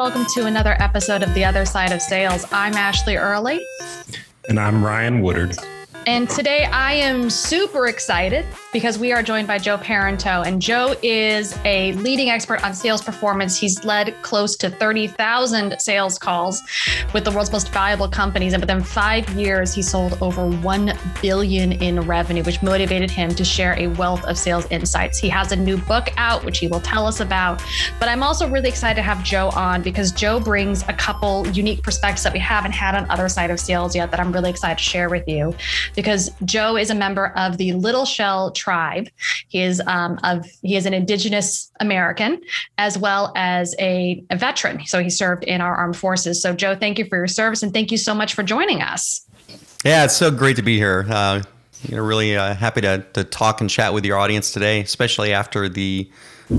welcome to another episode of The Other Side of Sales. I'm Ashleigh Early. And I'm Ryan Woodard. And today I am super excited because we are joined by Joe Paranteau. And Joe is a leading expert on sales performance. He's led close to 30,000 sales calls with the world's most valuable companies. And within five years, he sold over 1 billion in revenue, which motivated him to share a wealth of sales insights. He has a new book out, which he will tell us about. But I'm also really excited to have Joe on because Joe brings a couple unique perspectives that we haven't had on other side of sales yet that I'm really excited to share with you because Joe is a member of the Little Shell tribe. He is um, of he is an Indigenous American as well as a, a veteran. So he served in our armed forces. So Joe, thank you for your service and thank you so much for joining us. Yeah, it's so great to be here. Uh, you know, really uh, happy to to talk and chat with your audience today, especially after the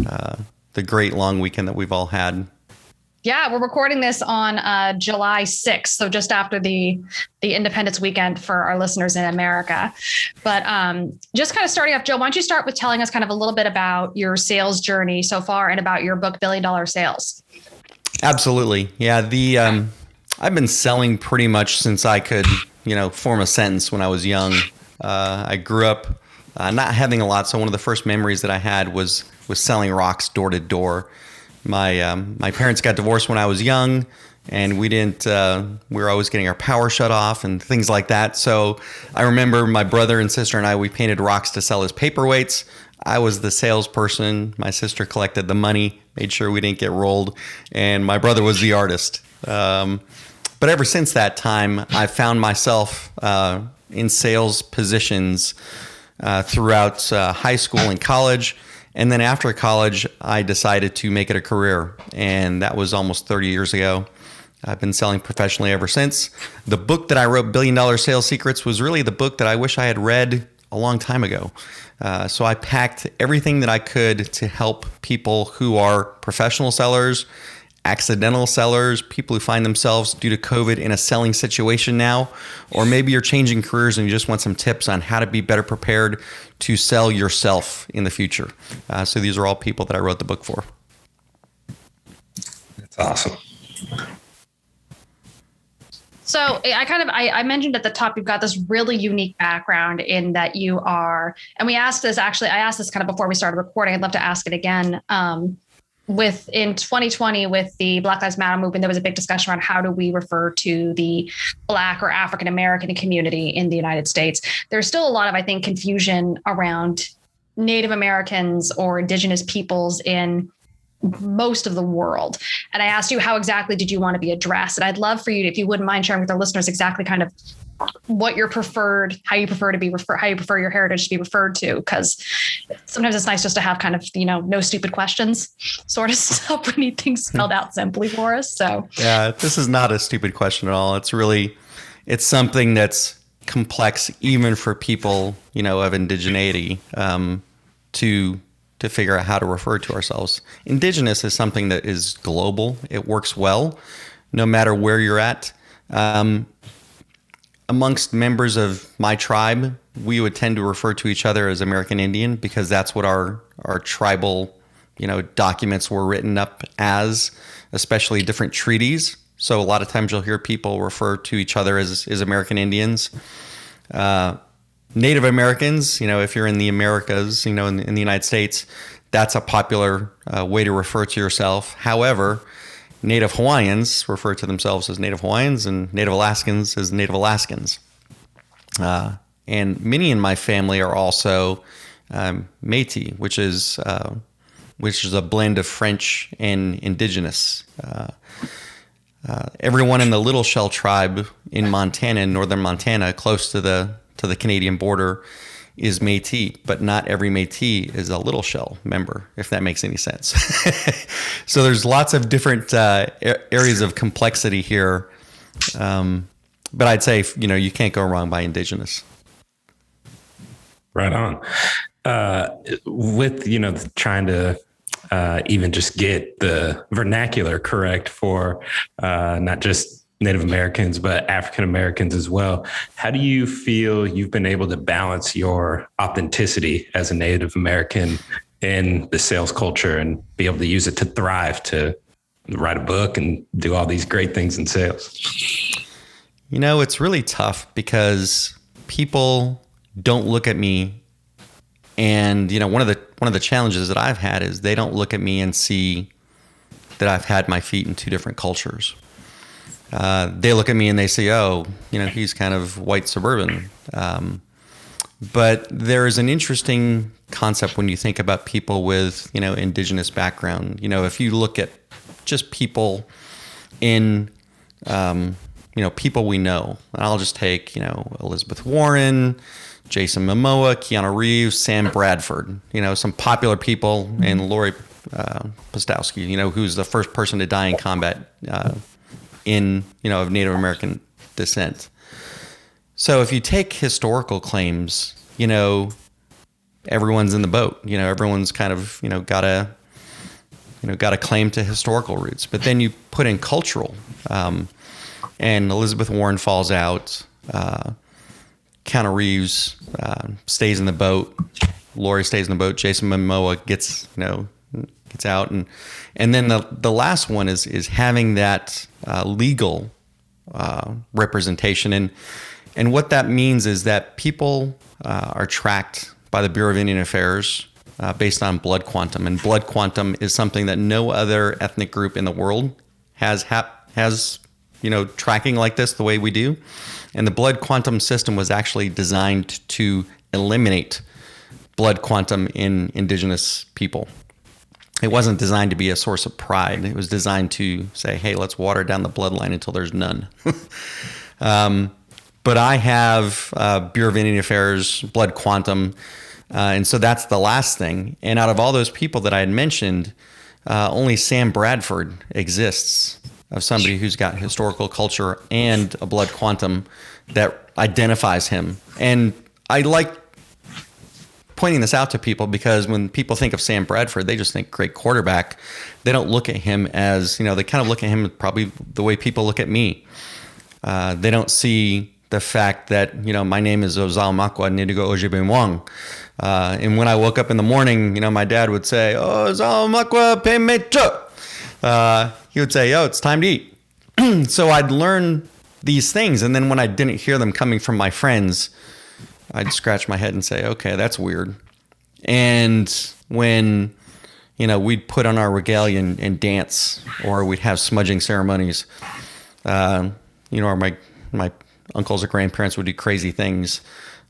uh, the great long weekend that we've all had yeah, we're recording this on uh, July 6th, so just after the the Independence weekend for our listeners in America. But um, just kind of starting off, Joe, why don't you start with telling us kind of a little bit about your sales journey so far and about your book, Billion Dollar Sales? Absolutely, yeah. The um, I've been selling pretty much since I could, you know, form a sentence when I was young. Uh, I grew up uh, not having a lot, so one of the first memories that I had was was selling rocks door to door my um, my parents got divorced when I was young, and we didn't. Uh, we were always getting our power shut off and things like that. So I remember my brother and sister and I. We painted rocks to sell as paperweights. I was the salesperson. My sister collected the money, made sure we didn't get rolled, and my brother was the artist. Um, but ever since that time, I found myself uh, in sales positions uh, throughout uh, high school and college. And then after college, I decided to make it a career. And that was almost 30 years ago. I've been selling professionally ever since. The book that I wrote, Billion Dollar Sales Secrets, was really the book that I wish I had read a long time ago. Uh, so I packed everything that I could to help people who are professional sellers accidental sellers, people who find themselves due to COVID in a selling situation now, or maybe you're changing careers and you just want some tips on how to be better prepared to sell yourself in the future. Uh, so these are all people that I wrote the book for. That's awesome. So I kind of I, I, mentioned at the top you've got this really unique background in that you are, and we asked this actually. I asked this kind of before we started recording. I'd love to ask it again. Um, with in 2020 with the black lives matter movement there was a big discussion around how do we refer to the black or african american community in the united states. There's still a lot of i think confusion around native americans or indigenous peoples in most of the world. And I asked you how exactly did you want to be addressed? And I'd love for you, if you wouldn't mind sharing with our listeners exactly kind of what your preferred how you prefer to be how you prefer your heritage to be referred to because sometimes it's nice just to have kind of you know no stupid questions sort of stuff we need things spelled out simply for us so yeah this is not a stupid question at all it's really it's something that's complex even for people you know of indigeneity um, to to figure out how to refer to ourselves indigenous is something that is global it works well no matter where you're at um, amongst members of my tribe, we would tend to refer to each other as American Indian because that's what our our tribal, you know, documents were written up as, especially different treaties. So a lot of times you'll hear people refer to each other as, as American Indians. Uh, Native Americans, you know, if you're in the Americas, you know, in, in the United States, that's a popular uh, way to refer to yourself. However, Native Hawaiians refer to themselves as Native Hawaiians and Native Alaskans as Native Alaskans. Uh, and many in my family are also um, Métis, which is uh, which is a blend of French and Indigenous. Uh, uh everyone in the Little Shell tribe in Montana, in northern Montana, close to the to the Canadian border, is Métis, but not every Métis is a Little Shell member, if that makes any sense. so there's lots of different uh, areas of complexity here, um, but I'd say you know you can't go wrong by Indigenous. Right on. Uh, with you know trying to uh, even just get the vernacular correct for uh, not just Native Americans, but African Americans as well. How do you feel you've been able to balance your authenticity as a Native American in the sales culture and be able to use it to thrive to write a book and do all these great things in sales? You know, it's really tough because people don't look at me and you know, one of the one of the challenges that I've had is they don't look at me and see that I've had my feet in two different cultures. Uh, they look at me and they say, "Oh, you know, he's kind of white suburban." Um, but there is an interesting concept when you think about people with you know indigenous background. You know, if you look at just people in um, you know people we know, I'll just take you know Elizabeth Warren, Jason Momoa, Keanu Reeves, Sam Bradford. You know, some popular people, and Lori uh, Postowski. You know, who's the first person to die in combat uh, in you know of Native American descent. So if you take historical claims, you know, everyone's in the boat. You know, everyone's kind of you know got a you know got a claim to historical roots. But then you put in cultural, um, and Elizabeth Warren falls out. Uh, Keanu Reeves uh, stays in the boat. Lori stays in the boat. Jason Momoa gets you know gets out, and and then the the last one is is having that uh, legal uh, representation and and what that means is that people uh, are tracked by the Bureau of Indian Affairs uh, based on blood quantum, and blood quantum is something that no other ethnic group in the world has hap- has you know tracking like this the way we do. And the blood quantum system was actually designed to eliminate blood quantum in indigenous people. It wasn't designed to be a source of pride. It was designed to say, hey, let's water down the bloodline until there's none. um, but I have uh, Bureau of Indian Affairs, Blood Quantum, uh, and so that's the last thing. And out of all those people that I had mentioned, uh, only Sam Bradford exists of somebody who's got historical culture and a Blood Quantum that identifies him. And I like pointing this out to people because when people think of Sam Bradford, they just think great quarterback. They don't look at him as, you know, they kind of look at him probably the way people look at me. Uh, they don't see the fact that you know my name is Ozal Makwa Nidigo Ojibimwang. Uh, and when I woke up in the morning, you know, my dad would say, "Oh, Ozal Makwa Pemecho." Uh, he would say, "Yo, it's time to eat." so I'd learn these things, and then when I didn't hear them coming from my friends, I'd scratch my head and say, "Okay, that's weird." And when you know we'd put on our regalia and, and dance, or we'd have smudging ceremonies, uh, you know, or my my uncles or grandparents would do crazy things.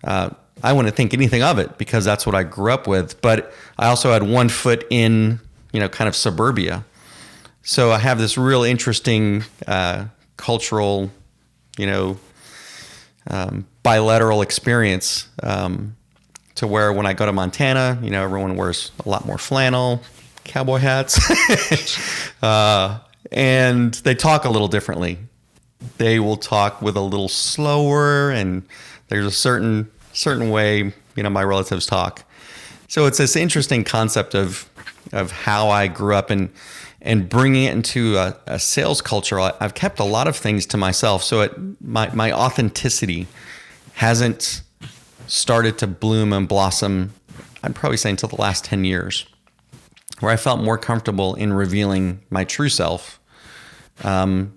Uh, I wouldn't think anything of it because that's what I grew up with. But I also had one foot in, you know, kind of suburbia. So I have this real interesting uh, cultural, you know, um, bilateral experience um, to where when I go to Montana, you know, everyone wears a lot more flannel, cowboy hats, uh, and they talk a little differently. They will talk with a little slower and there's a certain certain way you know my relatives talk. So it's this interesting concept of of how i grew up and and bringing it into a, a sales culture. I've kept a lot of things to myself. So it my, my authenticity hasn't started to bloom and blossom i'd probably say until the last 10 years where i felt more comfortable in revealing my true self um,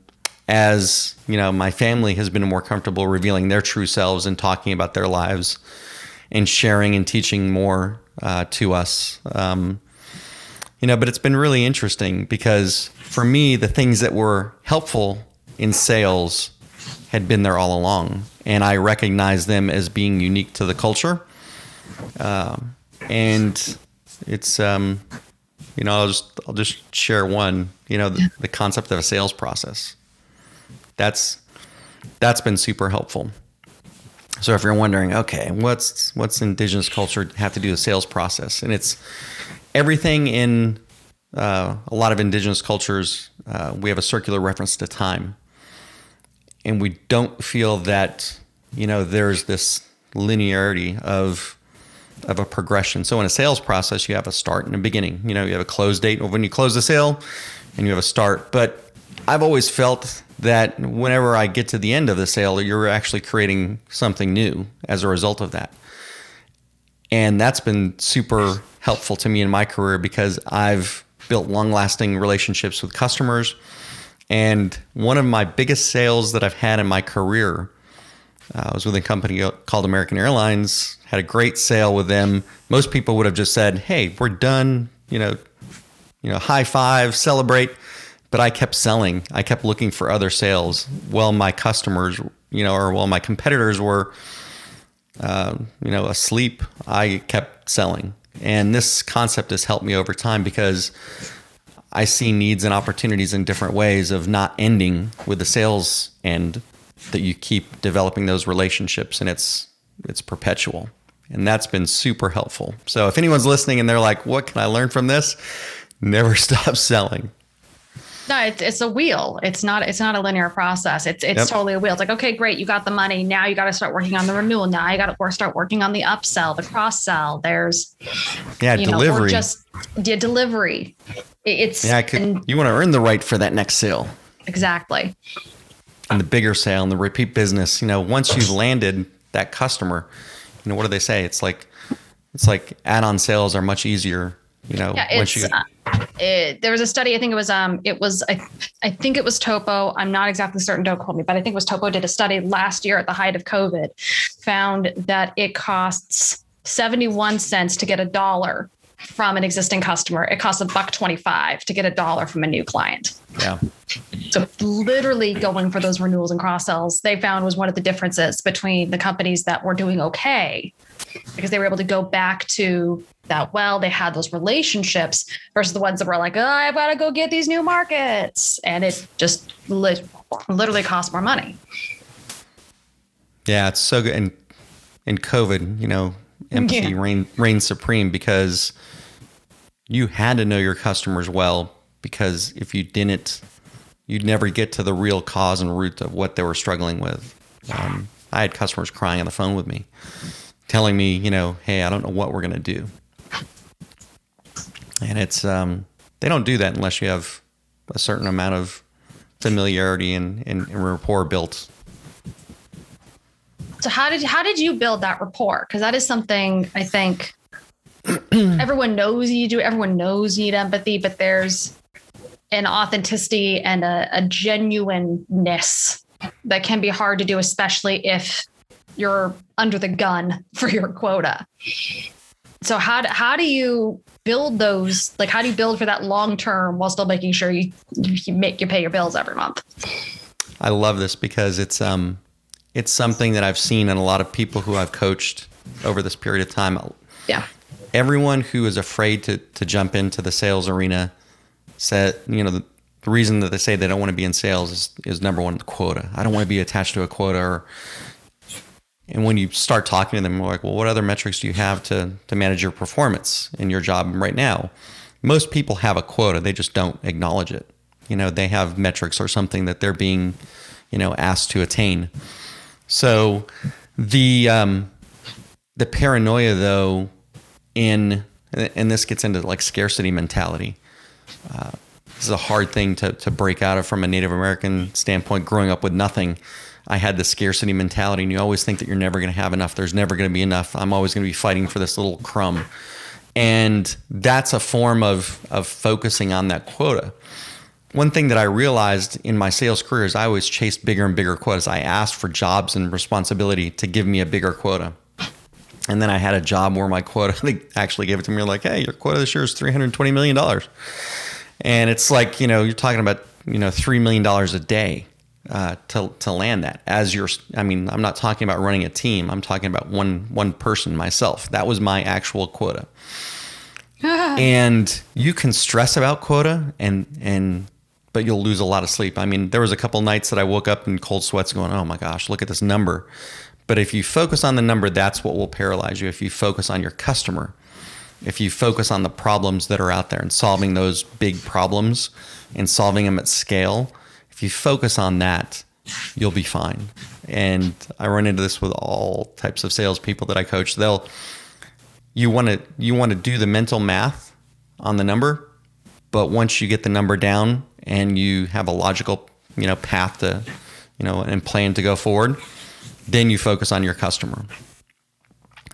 as you know my family has been more comfortable revealing their true selves and talking about their lives and sharing and teaching more uh, to us. Um, you know but it's been really interesting because for me the things that were helpful in sales had been there all along and i recognize them as being unique to the culture um, and it's um, you know i'll just i'll just share one you know the, the concept of a sales process that's that's been super helpful. So if you're wondering, okay, what's what's indigenous culture have to do with sales process? And it's everything in uh, a lot of indigenous cultures. Uh, we have a circular reference to time, and we don't feel that you know there's this linearity of of a progression. So in a sales process, you have a start and a beginning. You know, you have a close date when you close the sale, and you have a start. But I've always felt that whenever I get to the end of the sale, you're actually creating something new as a result of that. And that's been super helpful to me in my career because I've built long lasting relationships with customers. And one of my biggest sales that I've had in my career uh, I was with a company called American Airlines, had a great sale with them. Most people would have just said, "Hey, we're done," you know, you know, high five, celebrate. But I kept selling. I kept looking for other sales. While my customers, you know, or while my competitors were, uh, you know, asleep, I kept selling. And this concept has helped me over time because I see needs and opportunities in different ways of not ending with the sales end that you keep developing those relationships and it's it's perpetual. And that's been super helpful. So if anyone's listening and they're like what can i learn from this? Never stop selling no it's, it's a wheel. It's not it's not a linear process. It's it's yep. totally a wheel. It's like okay great you got the money. Now you got to start working on the renewal. Now you got to start working on the upsell the cross sell there's yeah delivery know, just yeah delivery. It's yeah could, and, you want to earn the right for that next sale. Exactly. And the bigger sale and the repeat business, you know, once you've landed that customer, you know, what do they say? It's like, it's like add-on sales are much easier, you know, yeah, once you. Uh, it, there was a study. I think it was um, it was I, I think it was Topo. I'm not exactly certain. Don't quote me, but I think it was Topo did a study last year at the height of COVID, found that it costs 71 cents to get a dollar from an existing customer. It costs a buck 25 to get a dollar from a new client. Yeah. So literally going for those renewals and cross sells, they found was one of the differences between the companies that were doing okay because they were able to go back to that well, they had those relationships versus the ones that were like, oh, I've got to go get these new markets. And it just li- literally cost more money. Yeah, it's so good. And in COVID, you know, empathy yeah. reign, reigns supreme because you had to know your customers well because if you didn't, you'd never get to the real cause and root of what they were struggling with. Um, I had customers crying on the phone with me, telling me, you know, hey, I don't know what we're going to do. And it's, um, they don't do that unless you have a certain amount of familiarity and, and, and rapport built. So how did how did you build that rapport? Because that is something I think everyone knows you do. Everyone knows you need empathy, but there's an authenticity and a, a genuineness that can be hard to do, especially if you're under the gun for your quota. So how do, how do you build those? Like, how do you build for that long term while still making sure you you make you pay your bills every month? I love this because it's um it's something that I've seen in a lot of people who I've coached over this period of time. Yeah everyone who is afraid to to jump into the sales arena said, you know, the, the reason that they say they don't want to be in sales is, is number one, the quota. I don't want to be attached to a quota. Or, and when you start talking to them, like, well, what other metrics do you have to to manage your performance in your job right now? Most people have a quota. They just don't acknowledge it. You know, they have metrics or something that they're being, you know, asked to attain. So the um, the paranoia though in and this gets into like scarcity mentality. Uh, this is a hard thing to, to break out of from a Native American standpoint. Growing up with nothing, I had the scarcity mentality, and you always think that you're never going to have enough. There's never going to be enough. I'm always going to be fighting for this little crumb, and that's a form of of focusing on that quota. One thing that I realized in my sales career is I always chased bigger and bigger quotas. I asked for jobs and responsibility to give me a bigger quota. And then I had a job where my quota, they actually gave it to me. like, hey, your quota this year is $320 million. And it's like, you know, you're talking about, you know, $3 million a day uh, to, to land that as your, I mean, I'm not talking about running a team. I'm talking about one, one person myself. That was my actual quota. and you can stress about quota and, and, but you'll lose a lot of sleep. I mean, there was a couple nights that I woke up in cold sweats going, oh my gosh, look at this number. But if you focus on the number, that's what will paralyze you. If you focus on your customer, if you focus on the problems that are out there and solving those big problems and solving them at scale, you focus on that, you'll be fine. And I run into this with all types of salespeople that I coach. They'll you want to you want to do the mental math on the number, but once you get the number down and you have a logical you know path to you know and plan to go forward, then you focus on your customer,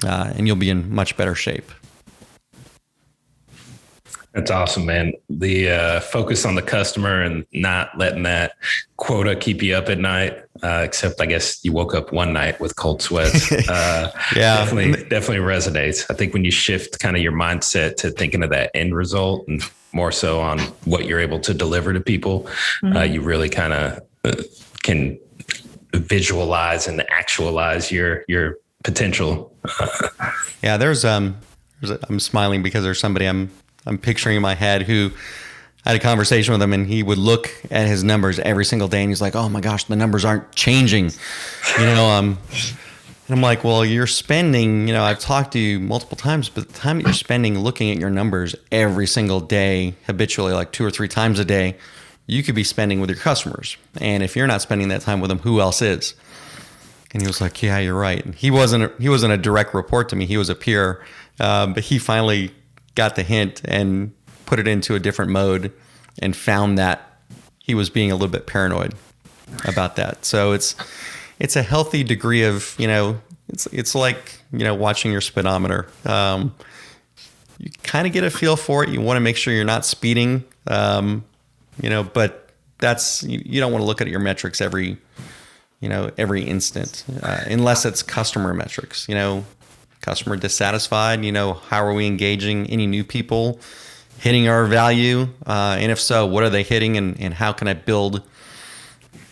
uh, and you'll be in much better shape. That's awesome, man. The uh, focus on the customer and not letting that quota keep you up at night. Uh, except, I guess you woke up one night with cold sweats. Uh, yeah, definitely, definitely resonates. I think when you shift kind of your mindset to thinking of that end result and more so on what you're able to deliver to people, mm-hmm. uh, you really kind of uh, can visualize and actualize your your potential. yeah, there's um, there's a, I'm smiling because there's somebody I'm I'm picturing in my head who I had a conversation with him and he would look at his numbers every single day and he's like, "Oh my gosh, the numbers aren't changing," you know. Um, and I'm like, "Well, you're spending. You know, I've talked to you multiple times, but the time that you're spending looking at your numbers every single day, habitually, like two or three times a day, you could be spending with your customers. And if you're not spending that time with them, who else is?" And he was like, "Yeah, you're right." And he wasn't a, he wasn't a direct report to me. He was a peer, um, but he finally got the hint and put it into a different mode and found that he was being a little bit paranoid about that. So it's it's a healthy degree of you know it's it's like you know watching your speedometer. Um, you kind of get a feel for it. You want to make sure you're not speeding, um, you know, but that's you, you don't want to look at your metrics every you know every instant uh, unless it's customer metrics. You know, customer dissatisfied? You know, how are we engaging any new people, hitting our value? Uh, and if so, what are they hitting, and, and how can I build,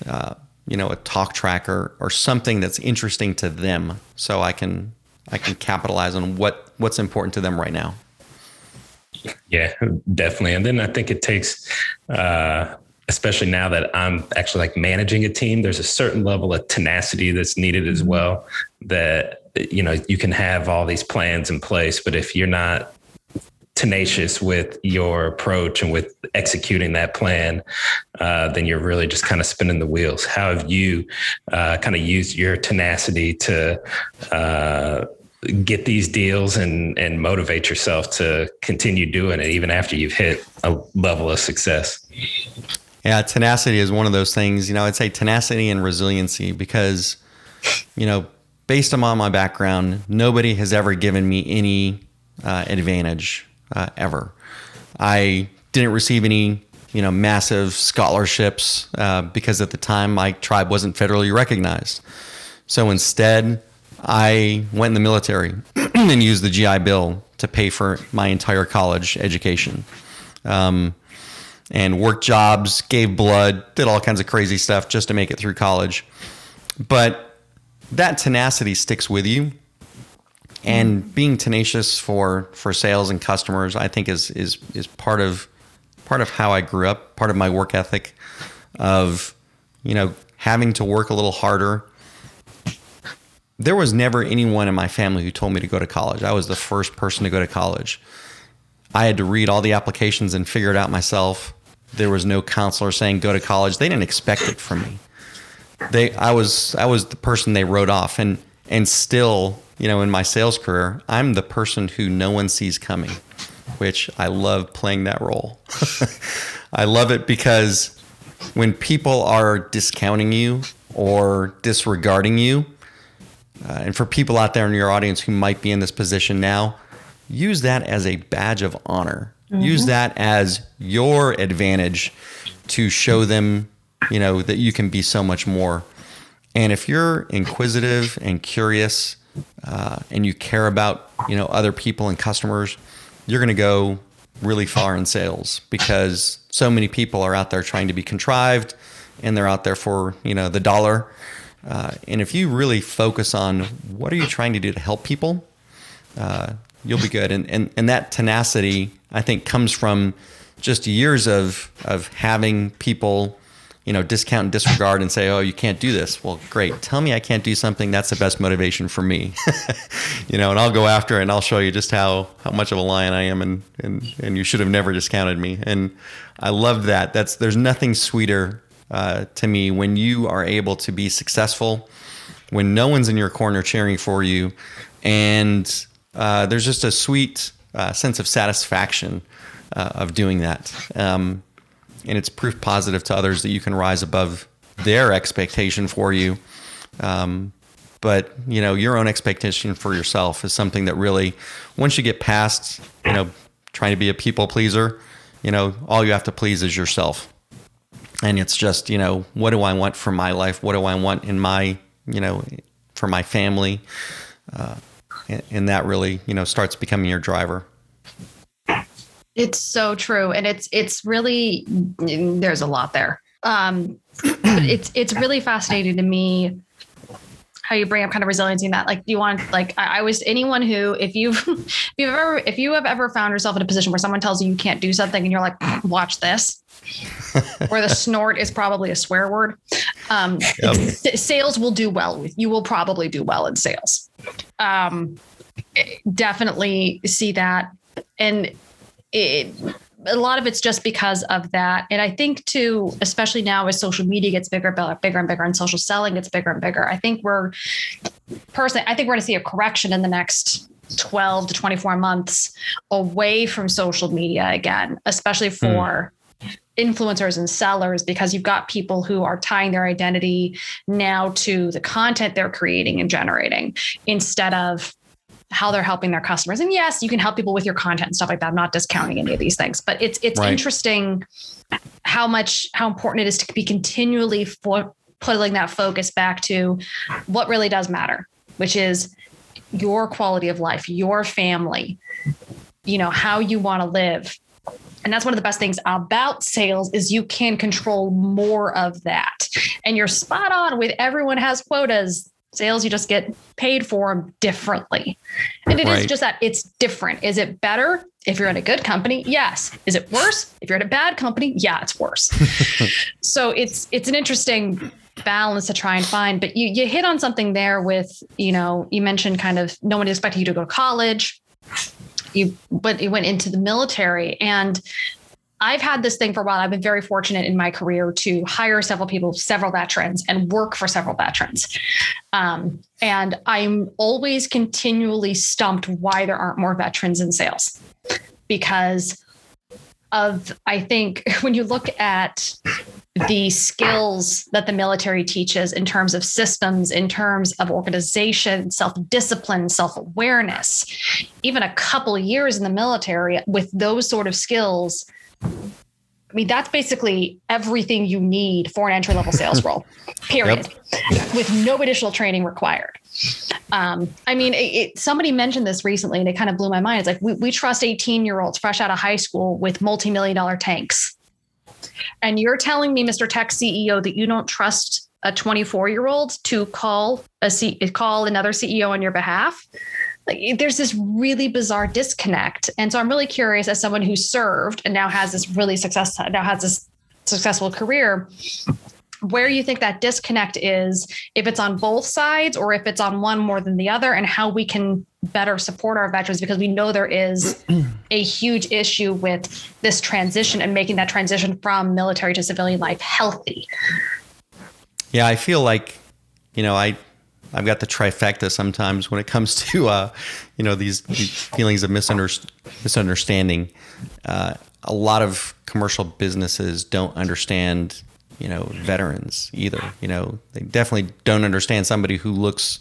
uh, you know, a talk tracker or something that's interesting to them, so I can I can capitalize on what what's important to them right now. Yeah, definitely. And then I think it takes. Uh, especially now that I'm actually like managing a team, there's a certain level of tenacity that's needed as well that you know you can have all these plans in place but if you're not tenacious with your approach and with executing that plan, uh, then you're really just kind of spinning the wheels. How have you uh, kind of used your tenacity to uh, get these deals and and motivate yourself to continue doing it even after you've hit a level of success? Yeah, tenacity is one of those things. You know, I'd say tenacity and resiliency because, you know, based on my background, nobody has ever given me any uh, advantage uh, ever. I didn't receive any, you know, massive scholarships uh, because at the time my tribe wasn't federally recognized. So instead, I went in the military and used the GI Bill to pay for my entire college education. Um, and worked jobs, gave blood, did all kinds of crazy stuff just to make it through college. But that tenacity sticks with you. And mm-hmm. being tenacious for for sales and customers i think is is is part of part of how i grew up part of my work ethic of you know having to work a little harder. There was never anyone in my family who told me to go to college. I was the first person to go to college. I had to read all the applications and figure it out myself. There was no counselor saying go to college. They didn't expect it from me they I was I was the person they wrote off and and still, you know, in my sales career, I'm the person who no one sees coming, which I love playing that role. I love it because when people are discounting you or disregarding you, uh, and for people out there in your audience who might be in this position now, use that as a badge of honor. Mm-hmm. Use that as your advantage to show them you know, that you can be so much more. And if you're inquisitive and curious uh, and you care about, you know, other people and customers, you're going to go really far in sales because so many people are out there trying to be contrived and they're out there for, you know, the dollar. Uh, and if you really focus on what are you trying to do to help people, uh, you'll be good. And, and, and that tenacity, I think, comes from just years of, of having people you know, discount and disregard and say, oh, you can't do this. Well, great. Tell me I can't do something. That's the best motivation for me. you know, and I'll go after it and I'll show you just how, how much of a lion I am and, and, and you should have never discounted me. And I love that. That's, there's nothing sweeter uh, to me when you are able to be successful, when no one's in your corner cheering for you. And uh, there's just a sweet uh, sense of satisfaction uh, of doing that. Um, and it's proof positive to others that you can rise above their expectation for you. Um, but you know, your own expectation for yourself is something that really, once you get past, you know, trying to be a people pleaser, you know, all you have to please is yourself. And it's just, you know, what do I want for my life? What do I want in my, you know, for my family? Uh, and, and that really, you know, starts becoming your driver. It's so true, and it's it's really there's a lot there. Um, it's it's really fascinating to me how you bring up kind of resiliency in that like do you want like I, I was anyone who if you've if you've ever if you have ever found yourself in a position where someone tells you you can't do something and you're like watch this where the snort is probably a swear word um yep. sales will do well with you will probably do well in sales um definitely see that and it a lot of it's just because of that. And I think too, especially now as social media gets bigger, and bigger and bigger, and social selling gets bigger and bigger. I think we're personally, I think we're going to see a correction in the next 12 to 24 months away from social media again, especially hmm. for mm. influencers and sellers, because you've got people who are tying their identity now to the content they're creating and generating instead of how they're helping their customers. And yes, you can help people with your content and stuff like that. I'm not discounting any of these things, but it's it's right. interesting how much how important it is to be continually for, putting that focus back to what really does matter, which is your quality of life, your family, you know, how you want to live. And that's one of the best things about sales is you can control more of that. And you're spot on with everyone has quotas sales you just get paid for them differently. And it right. is just that it's different. Is it better if you're in a good company? Yes. Is it worse if you're in a bad company? Yeah it's worse. So it's it's an interesting balance to try and find but you you hit on something there with you know you mentioned kind of no one expected you to go to college. You but you went into the military and I've had this thing for a while. I've been very fortunate in my career to hire several people, several veterans, and work for several veterans. Um, and I'm always continually stumped why there aren't more veterans in sales because of, I think, when you look at the skills that the military teaches in terms of systems, in terms of organization, self discipline, self awareness, even a couple years in the military with those sort of skills I mean, that's basically everything you need for an entry level sales role, period, yep. with no additional training required. Um, I mean, it, it, somebody mentioned this recently and it kind of blew my mind. It's like we, we trust 18 year olds fresh out of high school with multi million dollar tanks. And you're telling me, Mr. Tech CEO, that you don't trust a 24 year old to call a C- call another CEO on your behalf? Like there's this really bizarre disconnect. And so I'm really curious as someone who served and now has this really success now has this successful career where you think that disconnect is if it's on both sides or if it's on one more than the other and how we can better support our veterans because we know there is a huge issue with this transition and making that transition from military to civilian life healthy yeah i feel like you know i I've got the trifecta sometimes when it comes to uh, you know these, these feelings of misunderstanding. Uh, a lot of commercial businesses don't understand you know veterans either. You know they definitely don't understand somebody who looks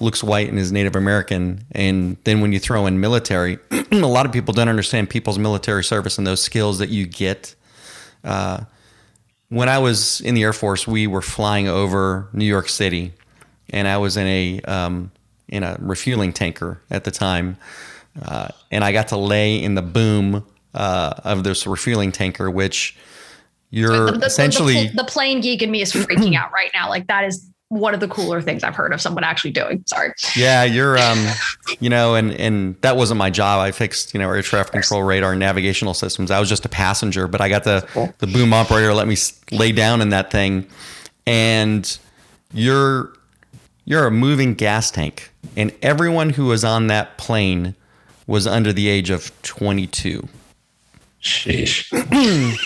looks white and is Native American. And then when you throw in military, a lot of people don't understand people's military service and those skills that you get. Uh, when I was in the Air Force, we were flying over New York City and I was in a um, in a refueling tanker at the time, uh, and I got to lay in the boom uh, of this refueling tanker, which you're the, the, essentially the, the, plane geek in me is freaking out right now. Like that is one of the cooler things I've heard of someone actually doing. Sorry. Yeah, you're um, you know, and and that wasn't my job. I fixed you know air traffic control radar and navigational systems. I was just a passenger, but I got the cool. the boom operator let me lay down in that thing, and you're you're a moving gas tank. And everyone who was on that plane was under the age of 22. Sheesh.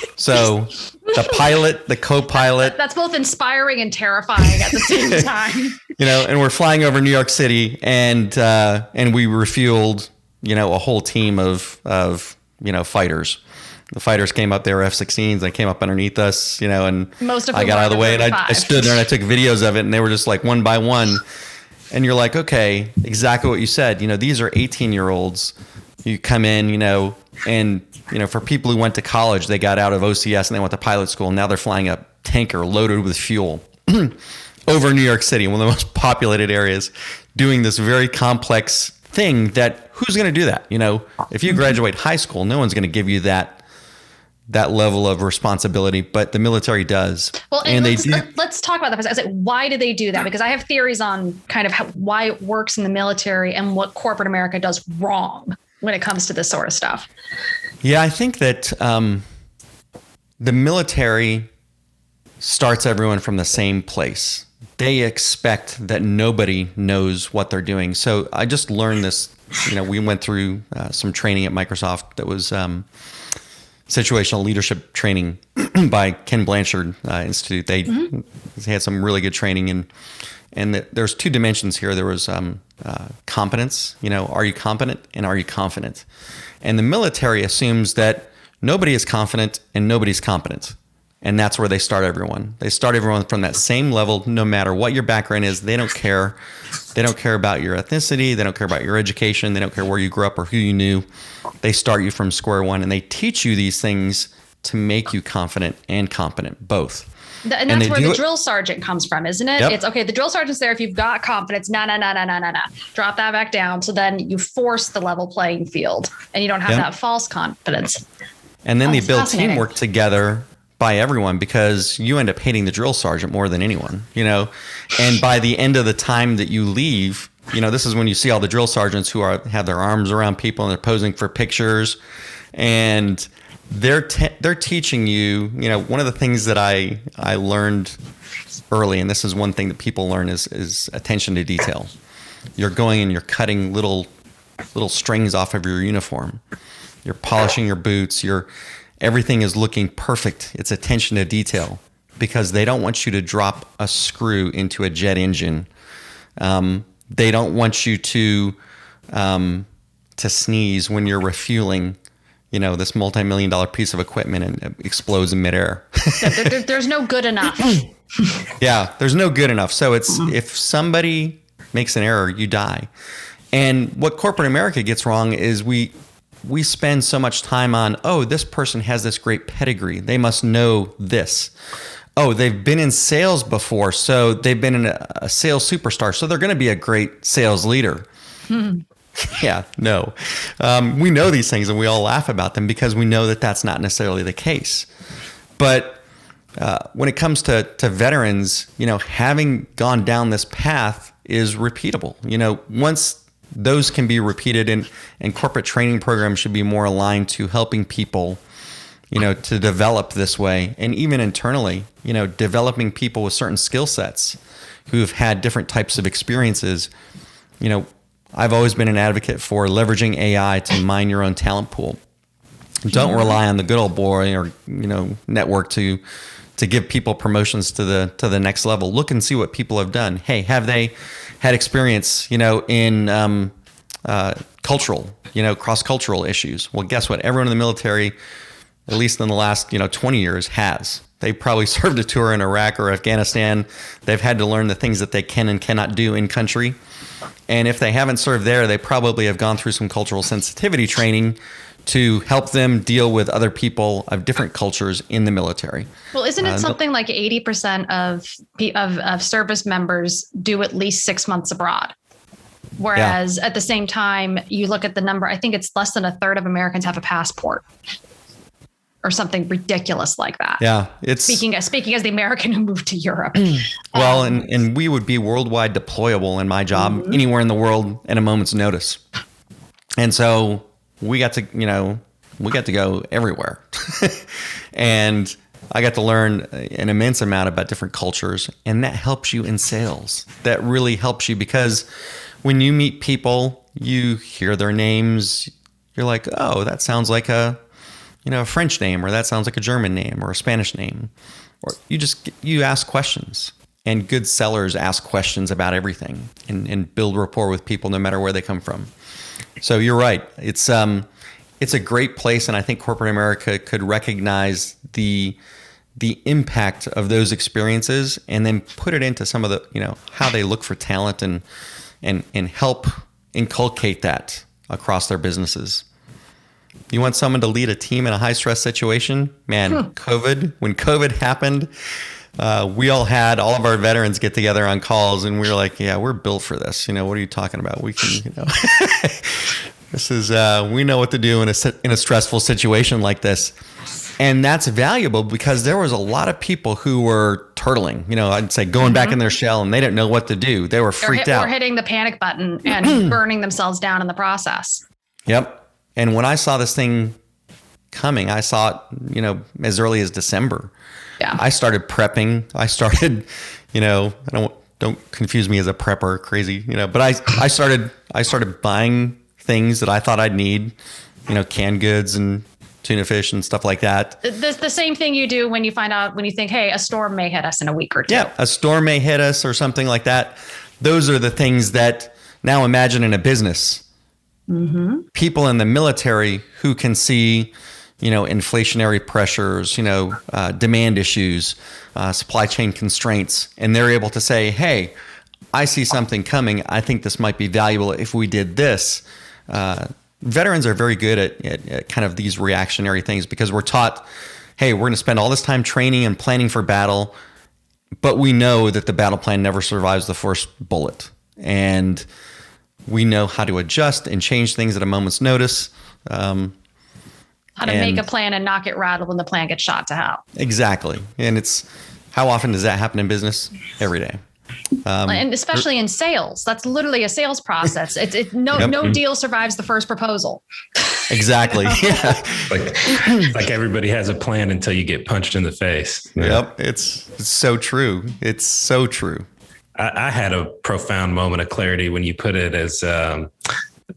so the pilot, the co-pilot. That's both inspiring and terrifying at the same time. you know, and we're flying over New York City, and uh, and we refueled, you know, a whole team of of you know fighters the fighters came up. They were F-16s. They came up underneath us, you know, and most of I got out of the way and I, I, stood there and I took videos of it, and they were just like one by one. And you're like, okay, exactly what you said. You know, these are 18 year olds. You come in, you know, and you know, for people who went to college, they got out of OCS and they went to pilot school. And now they're flying a tanker loaded with fuel over New York City, one of the most populated areas, doing this very complex thing. That who's going to do that? You know, if you graduate high school, no one's going to give you that that level of responsibility, but the military does. Well, and, and let's, they do. Let's talk about that. I was like, why do they do that? Because I have theories on kind of how, why it works in the military and what corporate America does wrong when it comes to this sort of stuff. Yeah, I think that um, the military starts everyone from the same place. They expect that nobody knows what they're doing. So I just learned this. You know, we went through uh, some training at Microsoft that was. Um, situational leadership training by Ken Blanchard uh, Institute. They, mm-hmm. they, had some really good training, and and the, there's two dimensions here. There was um, uh, competence. You know, are you competent and are you confident? And the military assumes that nobody is confident and nobody's competent. And that's where they start everyone. They start everyone from that same level, no matter what your background is. They don't care. They don't care about your ethnicity. They don't care about your education. They don't care where you grew up or who you knew. They start you from square one and they teach you these things to make you confident and competent, both. and that's where the it. drill sergeant comes from, isn't it? Yep. It's okay. The drill sergeant's there if you've got confidence. No, no, no, no, no, no, no. Drop that back down. So then you force the level playing field and you don't have yep. that false confidence. And then they build teamwork together by everyone because you end up hating the drill sergeant more than anyone, you know. And by the end of the time that you leave, you know, this is when you see all the drill sergeants who are have their arms around people and they're posing for pictures, and they're te- they're teaching you. You know, one of the things that I I learned early, and this is one thing that people learn is is attention to detail. You're going and you're cutting little little strings off of your uniform. You're polishing your boots. You're everything is looking perfect. It's attention to detail because they don't want you to drop a screw into a jet engine. Um, they don't want you to um, to sneeze when you're refueling. You know this multi-million dollar piece of equipment and it explodes in midair. there, there, there's no good enough. yeah, there's no good enough. So it's if somebody makes an error, you die. And what corporate America gets wrong is we we spend so much time on, oh, this person has this great pedigree. They must know this. Oh, they've been in sales before, so they've been in a, a sales superstar, so they're going to be a great sales leader. Hmm. yeah, no. Um, we know these things and we all laugh about them because we know that that's not necessarily the case. But uh, when it comes to, to veterans, you know, having gone down this path is repeatable. You know, once those can be repeated and, and corporate training programs should be more aligned to helping people you know to develop this way. And even internally you know developing people with certain skill sets who have had different types of experiences. You know i've always been an advocate for leveraging ai to mine your own talent pool. Don't rely on the good old boy or you know network to to give people promotions to the to the next level. Look and see what people have done. Hey have they had experience, you know, in um, uh, cultural, you know, cross cultural issues. Well, guess what? Everyone in the military, at least in the last, you know, 20 years, has. They probably served a tour in Iraq or Afghanistan. They've had to learn the things that they can and cannot do in country. And if they haven't served there, they probably have gone through some cultural sensitivity training to help them deal with other people of different cultures in the military. Well, isn't it uh, something like 80% of, of, of service members do at least six months abroad? Whereas yeah. at the same time, you look at the number, I think it's less than a third of Americans have a passport or something ridiculous like that. Yeah, it's speaking as speaking as the American who moved to Europe. well, um, and and we would be worldwide deployable in my job mm-hmm. anywhere in the world at a moment's notice. And so we got to, you know, we got to go everywhere. and I got to learn uh, an immense amount about different cultures, and that helps you in sales. That really helps you because when you meet people, you hear their names, you're like, oh, that sounds like a, you know, a French name, or that sounds like a German name, or a Spanish name, or you just you ask questions. And good sellers ask questions about everything and, and build rapport with people no matter where they come from. So you're right. It's um, it's a great place, and I think corporate America could recognize the the impact of those experiences and then put it into some of the you know how they look for talent and and and help inculcate that across their businesses. You want someone to lead a team in a high stress situation? Man, hmm. COVID, when COVID happened, uh, we all had all of our veterans get together on calls and we were like, yeah, we're built for this. You know, what are you talking about? We can, you know, this is, uh, we know what to do in a, in a stressful situation like this. And that's valuable because there was a lot of people who were turtling, you know, I'd say going mm-hmm. back in their shell and they didn't know what to do. They were freaked hit, out. Or hitting the panic button and burning themselves down in the process. Yep. And when I saw this thing coming, I saw it, you know, as early as December. Yeah. I started prepping. I started, you know, I don't don't confuse me as a prepper, crazy, you know, but I I started I started buying things that I thought I'd need, you know, canned goods and tuna fish and stuff like that. The, the same thing you do when you find out when you think, hey, a storm may hit us in a week or two. Yeah, a storm may hit us or something like that. Those are the things that now imagine in a business. Mm-hmm. People in the military who can see, you know, inflationary pressures, you know, uh, demand issues, uh, supply chain constraints, and they're able to say, hey, I see something coming. I think this might be valuable if we did this. Uh, veterans are very good at, at, at kind of these reactionary things because we're taught, hey, we're going to spend all this time training and planning for battle, but we know that the battle plan never survives the first bullet. And we know how to adjust and change things at a moment's notice. Um, how to make a plan and not get rattled when the plan gets shot to hell. Exactly. And it's how often does that happen in business? Every day. Um, and especially in sales, that's literally a sales process. It's it, no yep. no deal survives the first proposal. Exactly. yeah. like, like everybody has a plan until you get punched in the face. Yep. It's, it's so true. It's so true. I, I, had a profound moment of clarity when you put it as um,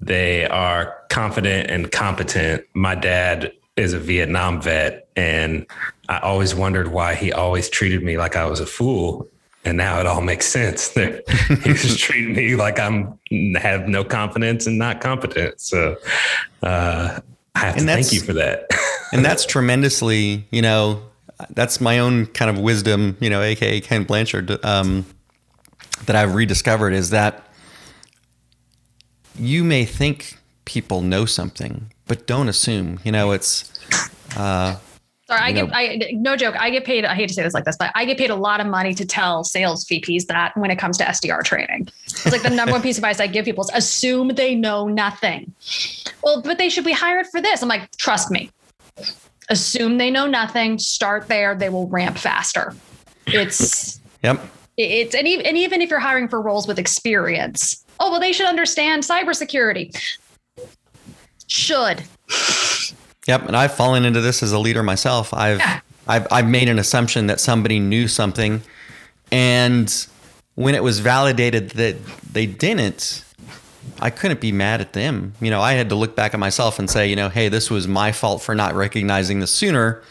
they are confident and competent. My dad is a Vietnam vet, and I always wondered why he always treated me like I was a fool and now it all makes sense. He's just treating me like I'm have no confidence and not competent. So uh, I have and to thank you for that. and that's tremendously, you know, that's my own kind of wisdom, you know, aka Ken Blanchard, um, that I've rediscovered is that you may think people know something, but don't assume. You know, it's uh, Sorry, I get I no joke. I get paid. I hate to say this like this, but I get paid a lot of money to tell sales VPs that when it comes to SDR training, it's like the number one piece of advice I give people is assume they know nothing. Well, but they should be hired for this. I'm like, trust me. Assume they know nothing. Start there. They will ramp faster. It's yep. It's and even, and even if you're hiring for roles with experience, oh well, they should understand cybersecurity. Should Yep, and I've fallen into this as a leader myself. I've yeah. I've I've made an assumption that somebody knew something, and when it was validated that they didn't, I couldn't be mad at them. You know, I had to look back at myself and say, you know, hey, this was my fault for not recognizing this sooner.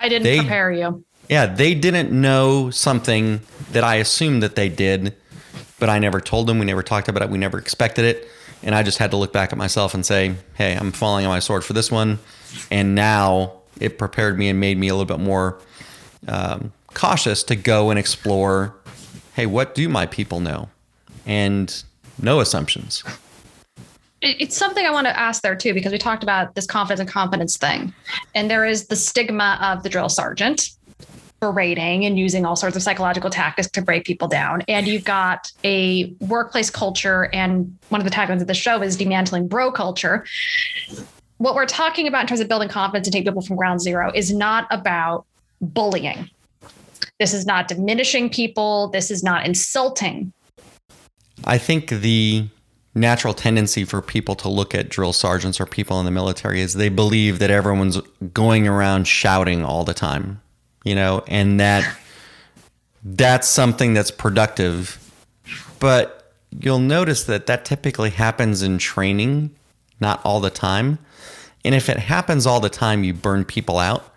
I didn't they, prepare you. Yeah, they didn't know something that I assumed that they did, but I never told them. We never talked about it. We never expected it. And I just had to look back at myself and say, hey, I'm falling on my sword for this one and now it prepared me and made me a little bit more um, cautious to go and explore hey what do my people know and no assumptions it's something I want to ask there too, because we talked about this confidence and competence thing. And there is the stigma of the drill sergeant berating and using all sorts of psychological tactics to break people down. And you've got a workplace culture, and one of the taglines of the show is demantling bro culture what we're talking about in terms of building confidence and taking people from ground zero is not about bullying. This is not diminishing people. This is not insulting. I think the natural tendency for people to look at drill sergeants or people in the military is they believe that everyone's going around shouting all the time, you know, and that that's something that's productive. But you'll notice that that typically happens in training, not all the time. And if it happens all the time, you burn people out.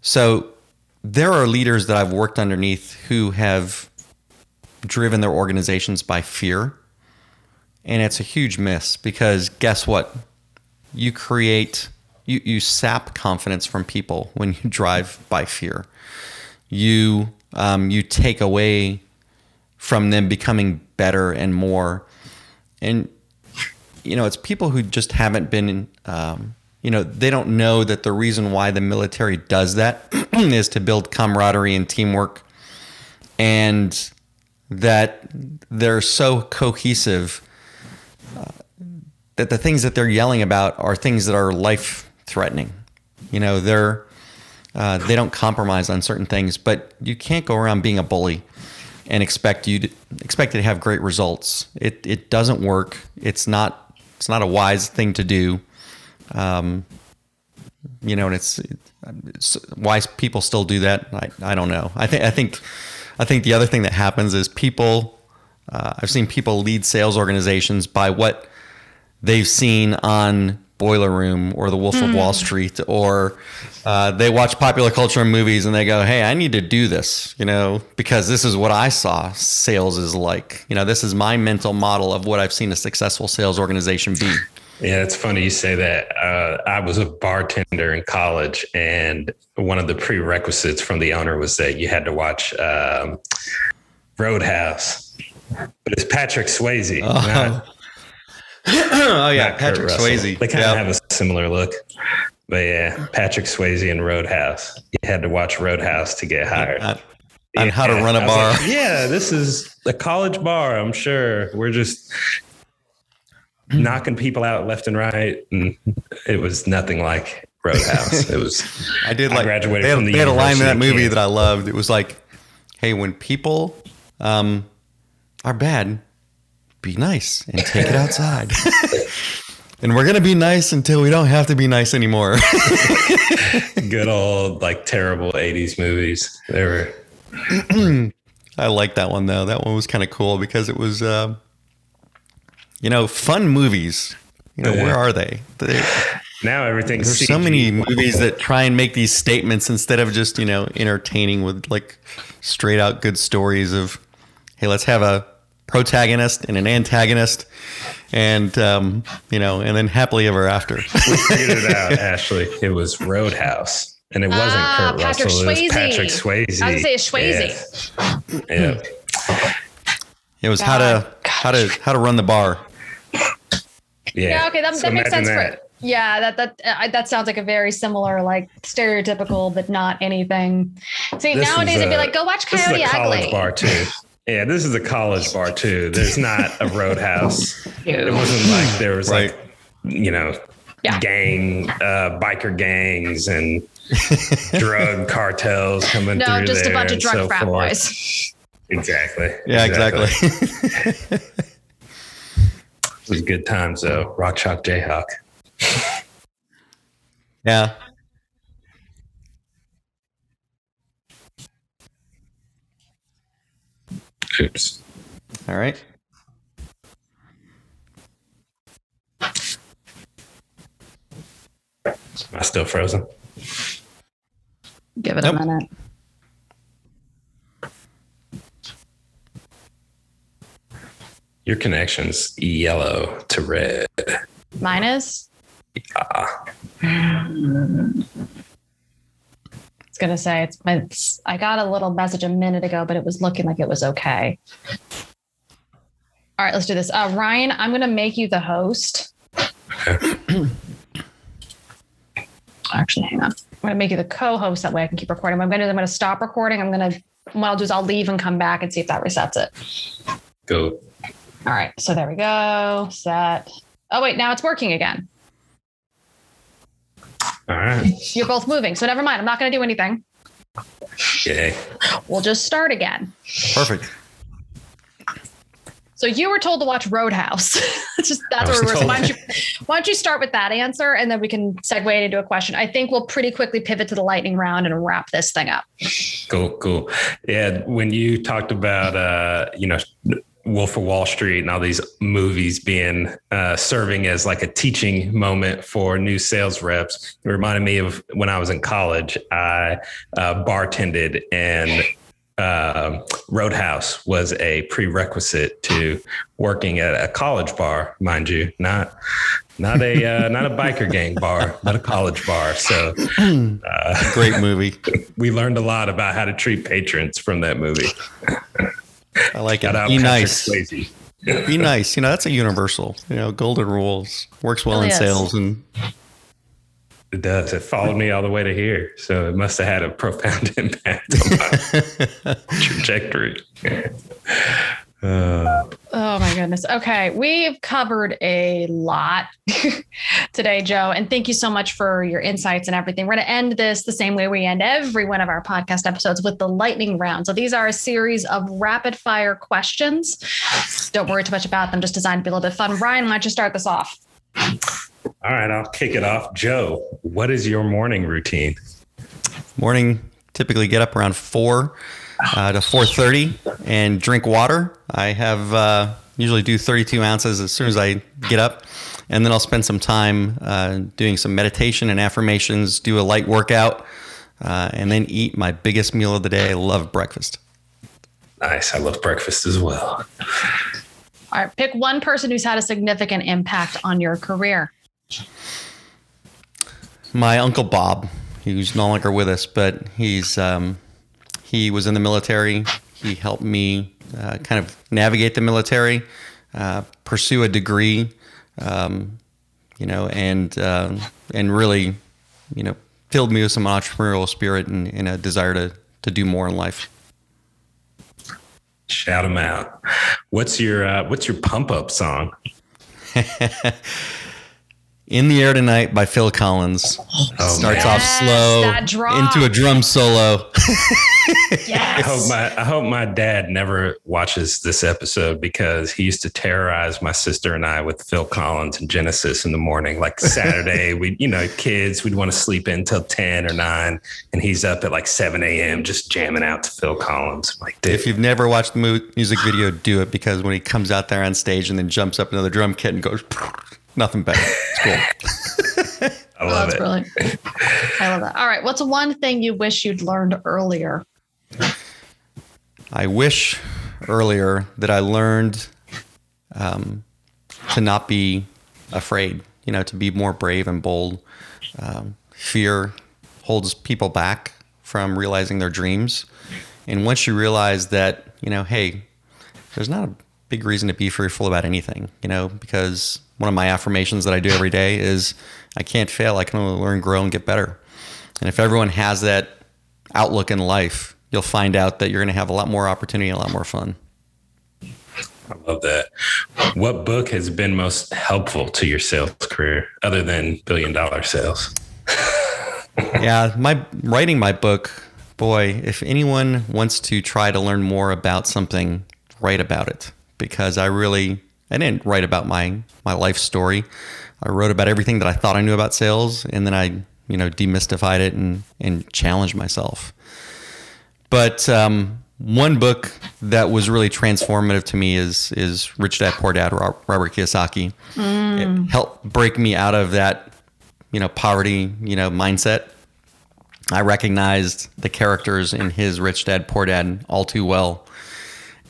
So there are leaders that I've worked underneath who have driven their organizations by fear. And it's a huge miss because guess what? You create, you, you sap confidence from people when you drive by fear. You, um, you take away from them becoming better and more. And, you know, it's people who just haven't been um, you know, they don't know that the reason why the military does that is to build camaraderie and teamwork and that they're so cohesive uh, that the things that they're yelling about are things that are life threatening. You know, they're uh, they don't compromise on certain things, but you can't go around being a bully and expect you to expect it to have great results. It it doesn't work. It's not it's not a wise thing to do. Um, you know, and it's, it's why people still do that. I, I don't know. I think I think I think the other thing that happens is people. Uh, I've seen people lead sales organizations by what they've seen on Boiler Room or The Wolf mm. of Wall hmm. Street, or uh, they watch popular culture and movies and they go, "Hey, I need to do this," you know, because this is what I saw sales is like. You know, this is my mental model of what I've seen a successful sales organization be. Yeah, it's funny you say that. Uh, I was a bartender in college, and one of the prerequisites from the owner was that you had to watch um, Roadhouse, but it's Patrick Swayze. Not, oh yeah, Patrick Swayze. They kind of have a similar look. But yeah, Patrick Swayze and Roadhouse. You had to watch Roadhouse to get hired. On, on yeah. how to run a bar. Like, yeah, this is a college bar. I'm sure we're just knocking people out left and right, and it was nothing like Roadhouse. It was. I did like. I graduated they had, from the. They had a line in that movie that I loved. It was like, "Hey, when people um, are bad, be nice and take it outside." and we're gonna be nice until we don't have to be nice anymore. Good old like terrible '80s movies. They were. I like that one though. That one was kind of cool because it was. Uh, you know, fun movies. You know, yeah. where are they? they now everything's there's CG. so many movies that try and make these statements instead of just you know entertaining with like straight out good stories of hey let's have a protagonist and an antagonist and um, you know and then happily ever after we figured it out Ashleigh it was roadhouse and it wasn't ah, Kurt Patrick Russell. Swayze. It was Patrick Swayze. I was say it's Swayze. Yeah. yeah. It was God. how to how to how to run the bar. Yeah. yeah okay, that, so that makes sense that. for yeah, that that uh, that sounds like a very similar, like stereotypical, but not anything. See, this nowadays it'd be like, go watch Coyote this is a college Ugly. bar too. Yeah, this is a college bar too. There's not a roadhouse. it wasn't like there was right. like, you know, yeah. gang, uh, biker gangs and drug cartels coming no, through. No, just a bunch of drug so frat forth. boys. Exactly. Yeah, exactly. exactly. It was good times though. Rock Chalk Jayhawk. yeah. Oops. All right. Am I still frozen? Give it nope. a minute. Your connection's yellow to red. Mine is? Yeah. Was gonna say it's, it's I got a little message a minute ago, but it was looking like it was okay. All right, let's do this. Uh, Ryan, I'm gonna make you the host. Actually, hang on. I'm gonna make you the co-host. That way, I can keep recording. I'm gonna. I'm gonna stop recording. I'm gonna. What I'll do is I'll leave and come back and see if that resets it. Go. All right. So there we go. Set. Oh, wait. Now it's working again. All right. You're both moving. So never mind. I'm not going to do anything. Okay. We'll just start again. Perfect. So you were told to watch Roadhouse. just that's where we're. Why don't, you, why don't you start with that answer, and then we can segue into a question. I think we'll pretty quickly pivot to the lightning round and wrap this thing up. Cool, cool. Yeah, when you talked about, uh, you know, Wolf of Wall Street and all these movies being uh, serving as like a teaching moment for new sales reps. It reminded me of when I was in college. I uh, bartended and uh, Roadhouse was a prerequisite to working at a college bar, mind you, not not a uh, not a biker gang bar, but a college bar. So, uh, great movie. We learned a lot about how to treat patrons from that movie. I like it. Be nice. Be nice. You know, that's a universal. You know, golden rules works well in sales and It does. It followed me all the way to here. So it must have had a profound impact on my trajectory. Uh, oh my goodness. Okay. We've covered a lot today, Joe. And thank you so much for your insights and everything. We're going to end this the same way we end every one of our podcast episodes with the lightning round. So these are a series of rapid fire questions. Don't worry too much about them, just designed to be a little bit fun. Ryan, why don't you start this off? All right, I'll kick it off. Joe, what is your morning routine? Morning, typically get up around four uh, to four thirty and drink water. I have uh, usually do thirty two ounces as soon as I get up, and then I'll spend some time uh, doing some meditation and affirmations. Do a light workout, uh, and then eat my biggest meal of the day. I love breakfast. Nice. I love breakfast as well. All right, pick one person who's had a significant impact on your career. My uncle Bob, who's no longer with us, but he's um, he was in the military. He helped me uh, kind of navigate the military, uh, pursue a degree, um, you know, and uh, and really, you know, filled me with some entrepreneurial spirit and, and a desire to to do more in life. Shout them out. What's your uh, what's your pump up song? In the Air Tonight by Phil Collins. Oh, Starts man. off slow into a drum solo. yes. I hope my I hope my dad never watches this episode because he used to terrorize my sister and I with Phil Collins and Genesis in the morning. Like Saturday, we you know kids we'd want to sleep in until ten or nine, and he's up at like seven a.m. just jamming out to Phil Collins. I'm like, Dude. if you've never watched the music video, do it because when he comes out there on stage and then jumps up into the drum kit and goes. Nothing better. It's cool. I love oh, that's it. brilliant. I love that. All right. What's one thing you wish you'd learned earlier? I wish earlier that I learned um, to not be afraid, you know, to be more brave and bold. Um, fear holds people back from realizing their dreams. And once you realize that, you know, hey, there's not a big reason to be fearful about anything, you know, because one of my affirmations that I do every day is I can't fail. I can only learn, grow, and get better. And if everyone has that outlook in life, you'll find out that you're going to have a lot more opportunity, a lot more fun. I love that. What book has been most helpful to your sales career other than billion dollar sales? yeah, my writing my book, boy, if anyone wants to try to learn more about something, write about it because I really I didn't write about my my life story. I wrote about everything that I thought I knew about sales, and then I you know demystified it and and challenged myself. But um, one book that was really transformative to me is is Rich Dad Poor Dad Robert Kiyosaki. Mm. It helped break me out of that you know poverty you know mindset. I recognized the characters in his Rich Dad Poor Dad all too well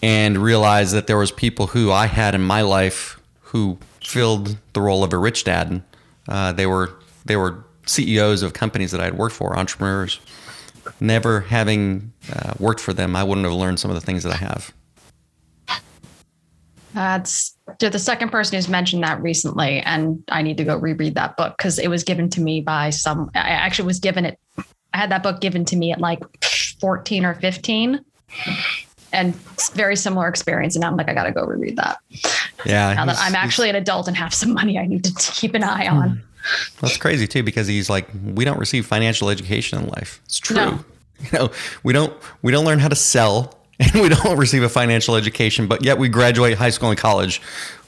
and realized that there was people who I had in my life who filled the role of a rich dad. Uh, they were they were CEOs of companies that I had worked for, entrepreneurs. Never having uh, worked for them, I wouldn't have learned some of the things that I have. That's the second person who's mentioned that recently, and I need to go reread that book because it was given to me by some. I actually was given it. I had that book given to me at like fourteen or fifteen, and very similar experience. And now I'm like, I got to go reread that. Yeah. Now that I'm actually an adult and have some money, I need to keep an eye on. Hmm. That's crazy too, because he's like, we don't receive financial education in life. It's true. No. You know, we don't we don't learn how to sell, and we don't receive a financial education, but yet we graduate high school and college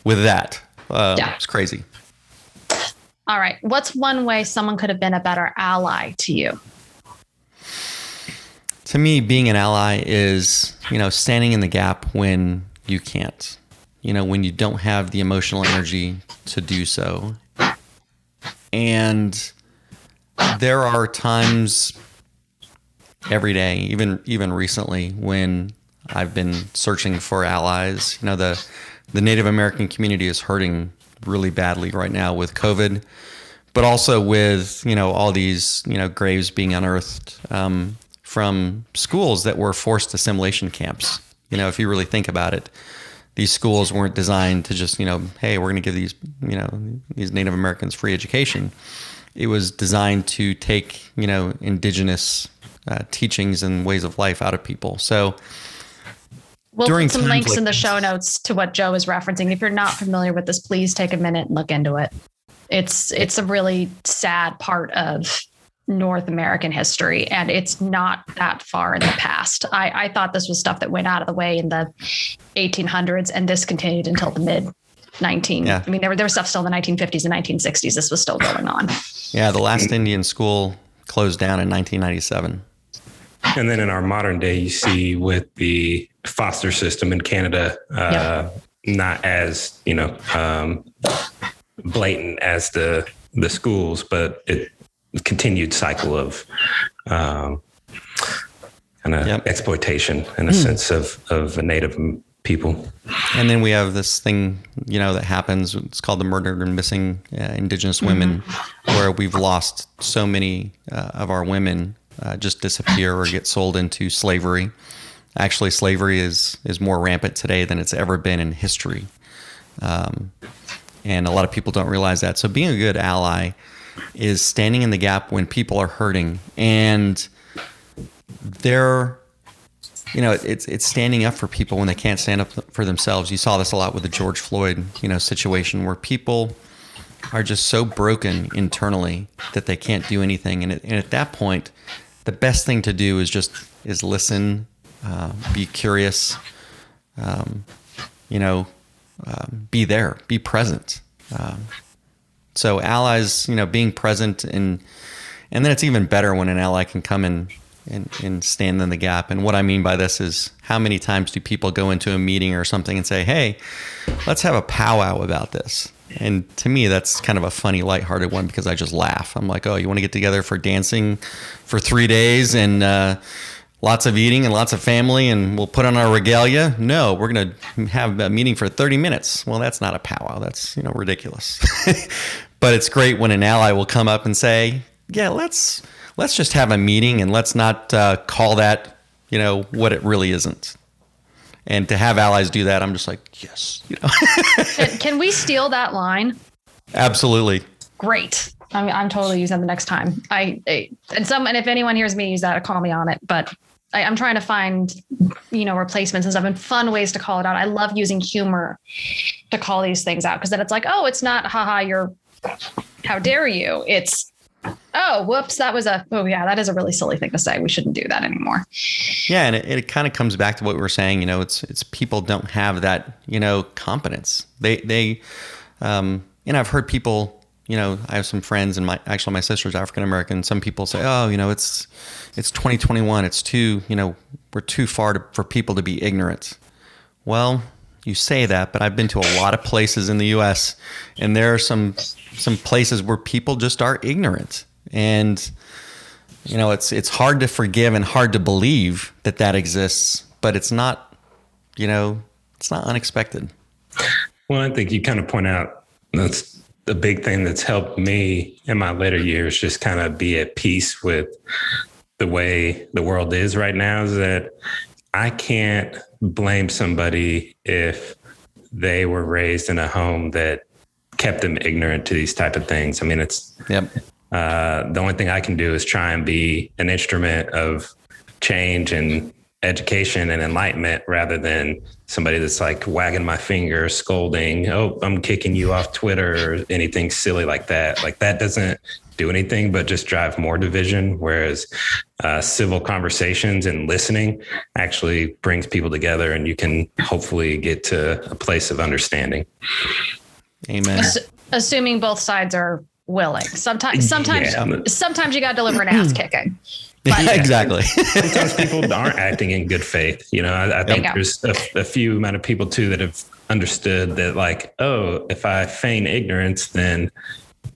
with that. Uh, yeah. It's crazy. All right. What's one way someone could have been a better ally to you? To me, being an ally is, you know, standing in the gap when you can't, you know, when you don't have the emotional energy to do so. And there are times every day, even even recently, when I've been searching for allies. You know, the the Native American community is hurting really badly right now with COVID, but also with you know all these you know graves being unearthed. Um, from schools that were forced assimilation camps. You know, if you really think about it, these schools weren't designed to just, you know, hey, we're going to give these, you know, these Native Americans free education. it was designed to take you know indigenous uh, teachings and ways of life out of people. So We'll During put some links like in the show notes to what Joe is referencing. If you're not familiar with this, please take a minute and look into it. It's it's a really sad part of North American history, and it's not that far in the past. I, I thought this was stuff that went out of the way in the 1800s, and this continued until the mid 19. Yeah. I mean, there, were- there was stuff still in the 1950s and 1960s. This was still going on. yeah, the last Indian school closed down in 1997. And then in our modern day, you see with the foster system in Canada, uh, not as you know um, blatant as the the schools, but it continued cycle of um, kind of Yep. exploitation in a sense of of native people. And then we have this thing, you know, that happens. It's called the murdered and missing uh, Indigenous women, where we've lost so many uh, of our women uh, just disappear or get sold into slavery. Actually, slavery is is more rampant today than it's ever been in history, um, and a lot of people don't realize that. So, being a good ally is standing in the gap when people are hurting, and they're you know, it's it's standing up for people when they can't stand up for themselves. You saw this a lot with the George Floyd, you know, situation where people are just so broken internally that they can't do anything. And, it, and at that point, the best thing to do is just is listen, uh, be curious, um, you know, um, be there, be present. Um, so allies, you know, being present and and then it's even better when an ally can come in and, and stand in the gap. And what I mean by this is how many times do people go into a meeting or something and say, Hey, let's have a powwow about this. And to me, that's kind of a funny, lighthearted one because I just laugh. I'm like, oh, you want to get together for dancing for three days and uh, lots of eating and lots of family and we'll put on our regalia? No, we're going to have a meeting for 30 minutes. Well, that's not a powwow. That's, you know, ridiculous. but it's great when an ally will come up and say, yeah, let's let's just have a meeting and let's not uh, call that, you know, what it really isn't. And to have allies do that, I'm just like, yes, you know, Can, can we steal that line? absolutely. Great. I mean, I'm totally using that the next time. I, I and some and if anyone hears me use that, call me on it. But I, I'm trying to find, you know, replacements and stuff and fun ways to call it out. I love using humor to call these things out because then it's like, oh, it's not, haha, you're, how dare you? It's, oh, whoops, that was a, oh yeah, that is a really silly thing to say. We shouldn't do that anymore. Yeah, and it, it kind of comes back to what we were saying. You know, it's it's people don't have that you know competence. They they, um, and I've heard people. You know, I have some friends, and my actually my sister's African American. Some people say, "Oh, you know, it's it's 2021. It's too you know we're too far to, for people to be ignorant." Well, you say that, but I've been to a lot of places in the U.S. and there are some some places where people just are ignorant, and you know it's it's hard to forgive and hard to believe that that exists, but it's not, you know, it's not unexpected. Well, I think you kind of point out that's the big thing that's helped me in my later years just kind of be at peace with the way the world is right now is that I can't blame somebody if they were raised in a home that kept them ignorant to these type of things. I mean, it's Yep. uh, the only thing I can do is try and be an instrument of change and education and enlightenment rather than somebody that's like wagging my finger, scolding, oh, I'm kicking you off Twitter or anything silly like that. Like that doesn't do anything but just drive more division. Whereas uh, civil conversations and listening actually brings people together and you can hopefully get to a place of understanding. Amen. Ass- assuming both sides are willing. Sometimes, sometimes, Yeah. sometimes you got to deliver an ass kicking. Yeah, exactly. sometimes people aren't acting in good faith. You know, I, I think Yeah. there's a, a few amount of people too that have understood that, like, oh, if I feign ignorance, then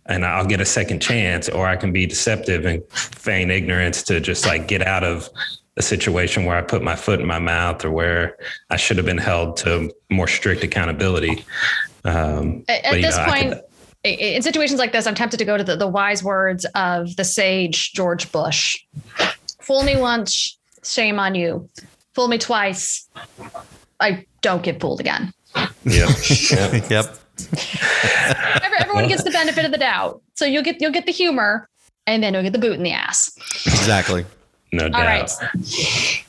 and I'll get a second chance, or I can be deceptive and feign ignorance to just like get out of a situation where I put my foot in my mouth or where I should have been held to more strict accountability. Um, At, at you this know, point, could- in situations like this, I'm tempted to go to the, the wise words of the sage George Bush Fool me once, shame on you. Fool me twice, I don't get fooled again. Yep. yeah. yep. Every, everyone gets the benefit of the doubt. So you'll get you'll get the humor, and then you'll get the boot in the ass. Exactly. No doubt. right.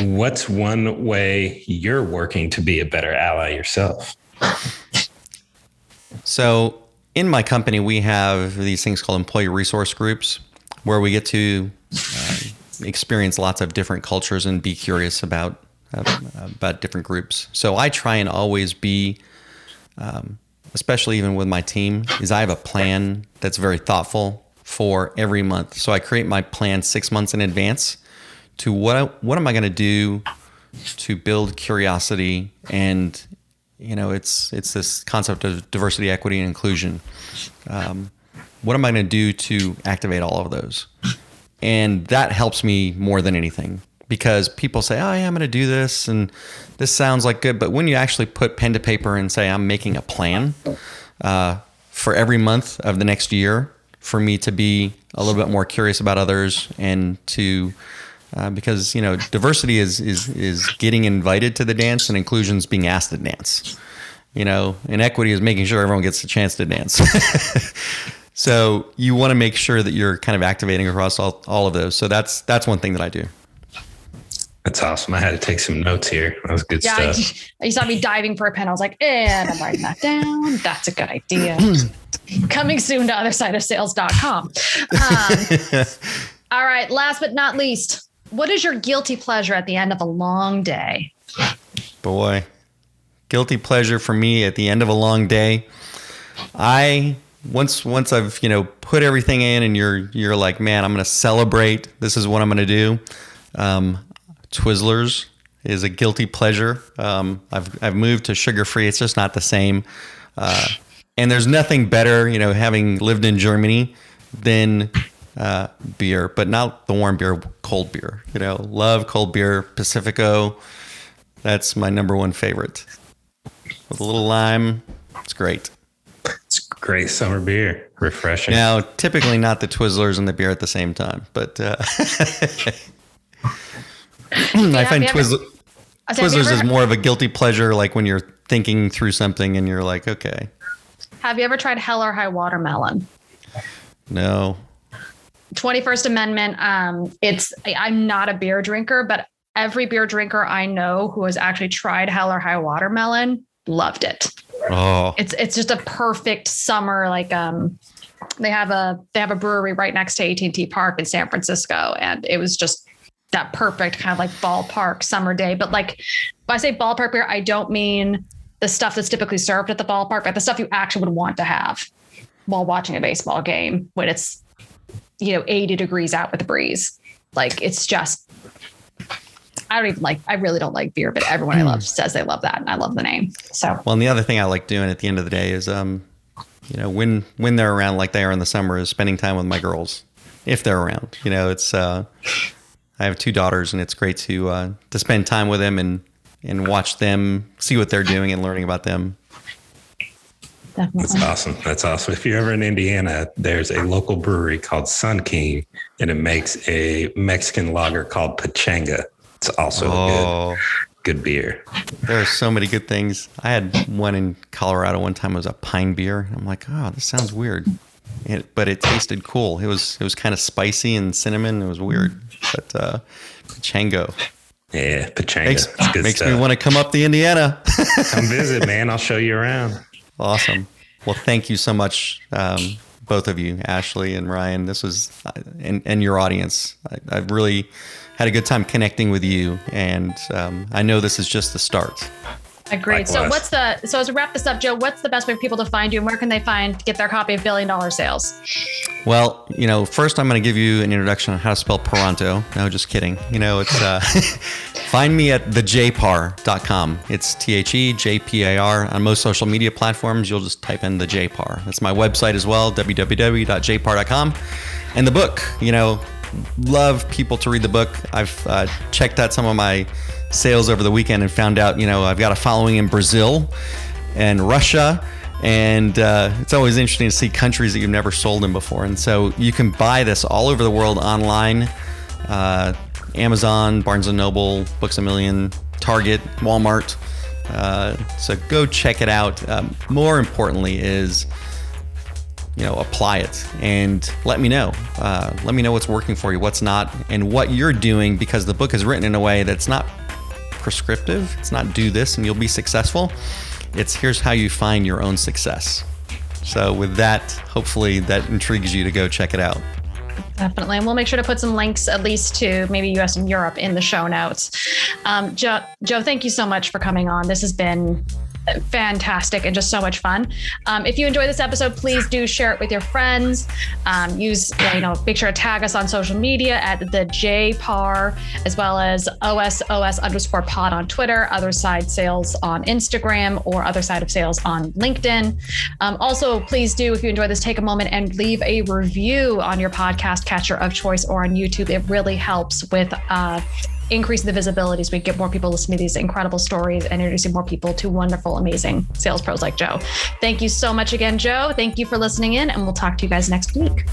What's one way you're working to be a better ally yourself? So in my company, we have these things called employee resource groups, where we get to uh, experience lots of different cultures and be curious about uh, about different groups. So I try and always be, um, especially even with my team, is I have a plan that's very thoughtful for every month. So I create my plan six months in advance to what I, what am I going to do to build curiosity and you know it's it's this concept of diversity equity and inclusion. Um, what am i going to do to activate all of those? And that helps me more than anything because people say oh yeah i'm going to do this and this sounds like good but when you actually put pen to paper and say i'm making a plan uh, for every month of the next year for me to be a little bit more curious about others and to uh, because you know diversity is is is getting invited to the dance and inclusion is being asked to dance you know inequity is making sure everyone gets a chance to dance. So you want to make sure that you're kind of activating across all, all of those. So that's that's one thing that i do That's awesome. I had to take some notes here. That was good Yeah, I, stuff. you saw me diving for a pen. I was like, and I'm writing that down. That's a good idea. Coming soon to othersideofsales.com. Um, all right. Last but not least, what is your guilty pleasure at the end of a long day? boy guilty pleasure for me at the end of a long day i once once i've you know put everything in and you're you're like man i'm gonna celebrate this is what i'm gonna do um, twizzlers is a guilty pleasure um, I've, I've moved to sugar free it's just not the same uh, and there's nothing better you know having lived in germany than uh, beer but not the warm beer cold beer you know love cold beer pacifico that's my number one favorite. With a little lime, it's great. It's great summer beer. Refreshing. Now, typically not the Twizzlers and the beer at the same time, but uh, I find have you ever- I said, have, you Twizzlers is more of a guilty pleasure, like when you're thinking through something and you're like, okay, have you ever tried Hell or High Watermelon? no, 21st Amendment. Um, it's I'm not a beer drinker, but every beer drinker I know who has actually tried Hell or High Watermelon loved it. oh, It's it's just a perfect summer. Like um, they have a they have a brewery right next to AT&T Park in San Francisco, and it was just that perfect kind of like ballpark summer day. But like when I say ballpark beer, I don't mean the stuff that's typically served at the ballpark, but the stuff you actually would want to have while watching a baseball game when it's you know 80 degrees out with a breeze. Like it's just I don't even like I really don't like beer, but everyone I love says they love that and I love the name. So Well, and the other thing I like doing at the end of the day is, um, you know, when when they're around, like they are in the summer, is spending time with my girls, if they're around. You know, it's uh, I have two daughters, and it's great to uh, to spend time with them and and watch them, see what they're doing, and learning about them. definitely. That's awesome. That's awesome. If you're ever in Indiana, there's a local brewery called Sun King, and it makes a Mexican lager called Pachanga. It's also a Oh, good, good beer. there are so many good things. I had one in Colorado one time. It was a pine beer. I'm like, oh, this sounds weird, it, but it tasted cool. It was it was kind of spicy and cinnamon. It was weird, but uh, Chango Yeah, Pachanga. makes makes stuff. me want to come up to Indiana. Come visit, man. I'll show you around. Awesome. Well, thank you so much, um, both of you, Ashleigh and Ryan. This was, uh, and, and your audience. I, I've really had a good time connecting with you, and um, I know this is just the start. Agreed. So what's the so as we wrap this up, Joe, what's the best way for people to find you and where can they find get their copy of Billion Dollar Sales? Well, you know, first I'm going to give you an introduction on how to spell Paranteau. No, just kidding. You know, it's uh, find me at thejpar.com. It's T H E J P A R. On most social media platforms, you'll just type in the JPAR. That's my website as well, www.jpar.com. And the book, you know, love people to read the book. I've uh, checked out some of my sales over the weekend and found out, you know, I've got a following in Brazil and Russia. And uh, it's always interesting to see countries that you've never sold in before. And so you can buy this all over the world online uh, Amazon, Barnes and Noble, Books a Million, Target, Walmart. Uh, so go check it out. Um, more importantly, is you know apply it and let me know. Uh, let me know what's working for you, what's not, and what you're doing because the book is written in a way that's not prescriptive. It's not do this and you'll be successful. It's here's how you find your own success. So with that, hopefully that intrigues you to go check it out. Definitely. And we'll make sure to put some links, at least to maybe US and Europe, in the show notes. Um, Joe, Joe, thank you so much for coming on. This has been fantastic and just so much fun. Um, if you enjoy this episode, please do share it with your friends. Um, use, you know, make sure to tag us on social media at the JPAR, as well as OSOS underscore pod on Twitter, Other Side Sales on Instagram, or Other Side of Sales on LinkedIn. Um, also, please do, if you enjoy this, take a moment and leave a review on your podcast catcher of choice or on YouTube. It really helps with uh, increase the visibility we get more people listening to these incredible stories and introducing more people to wonderful, amazing sales pros like Joe. Thank you so much again, Joe. Thank you for listening in, and we'll talk to you guys next week.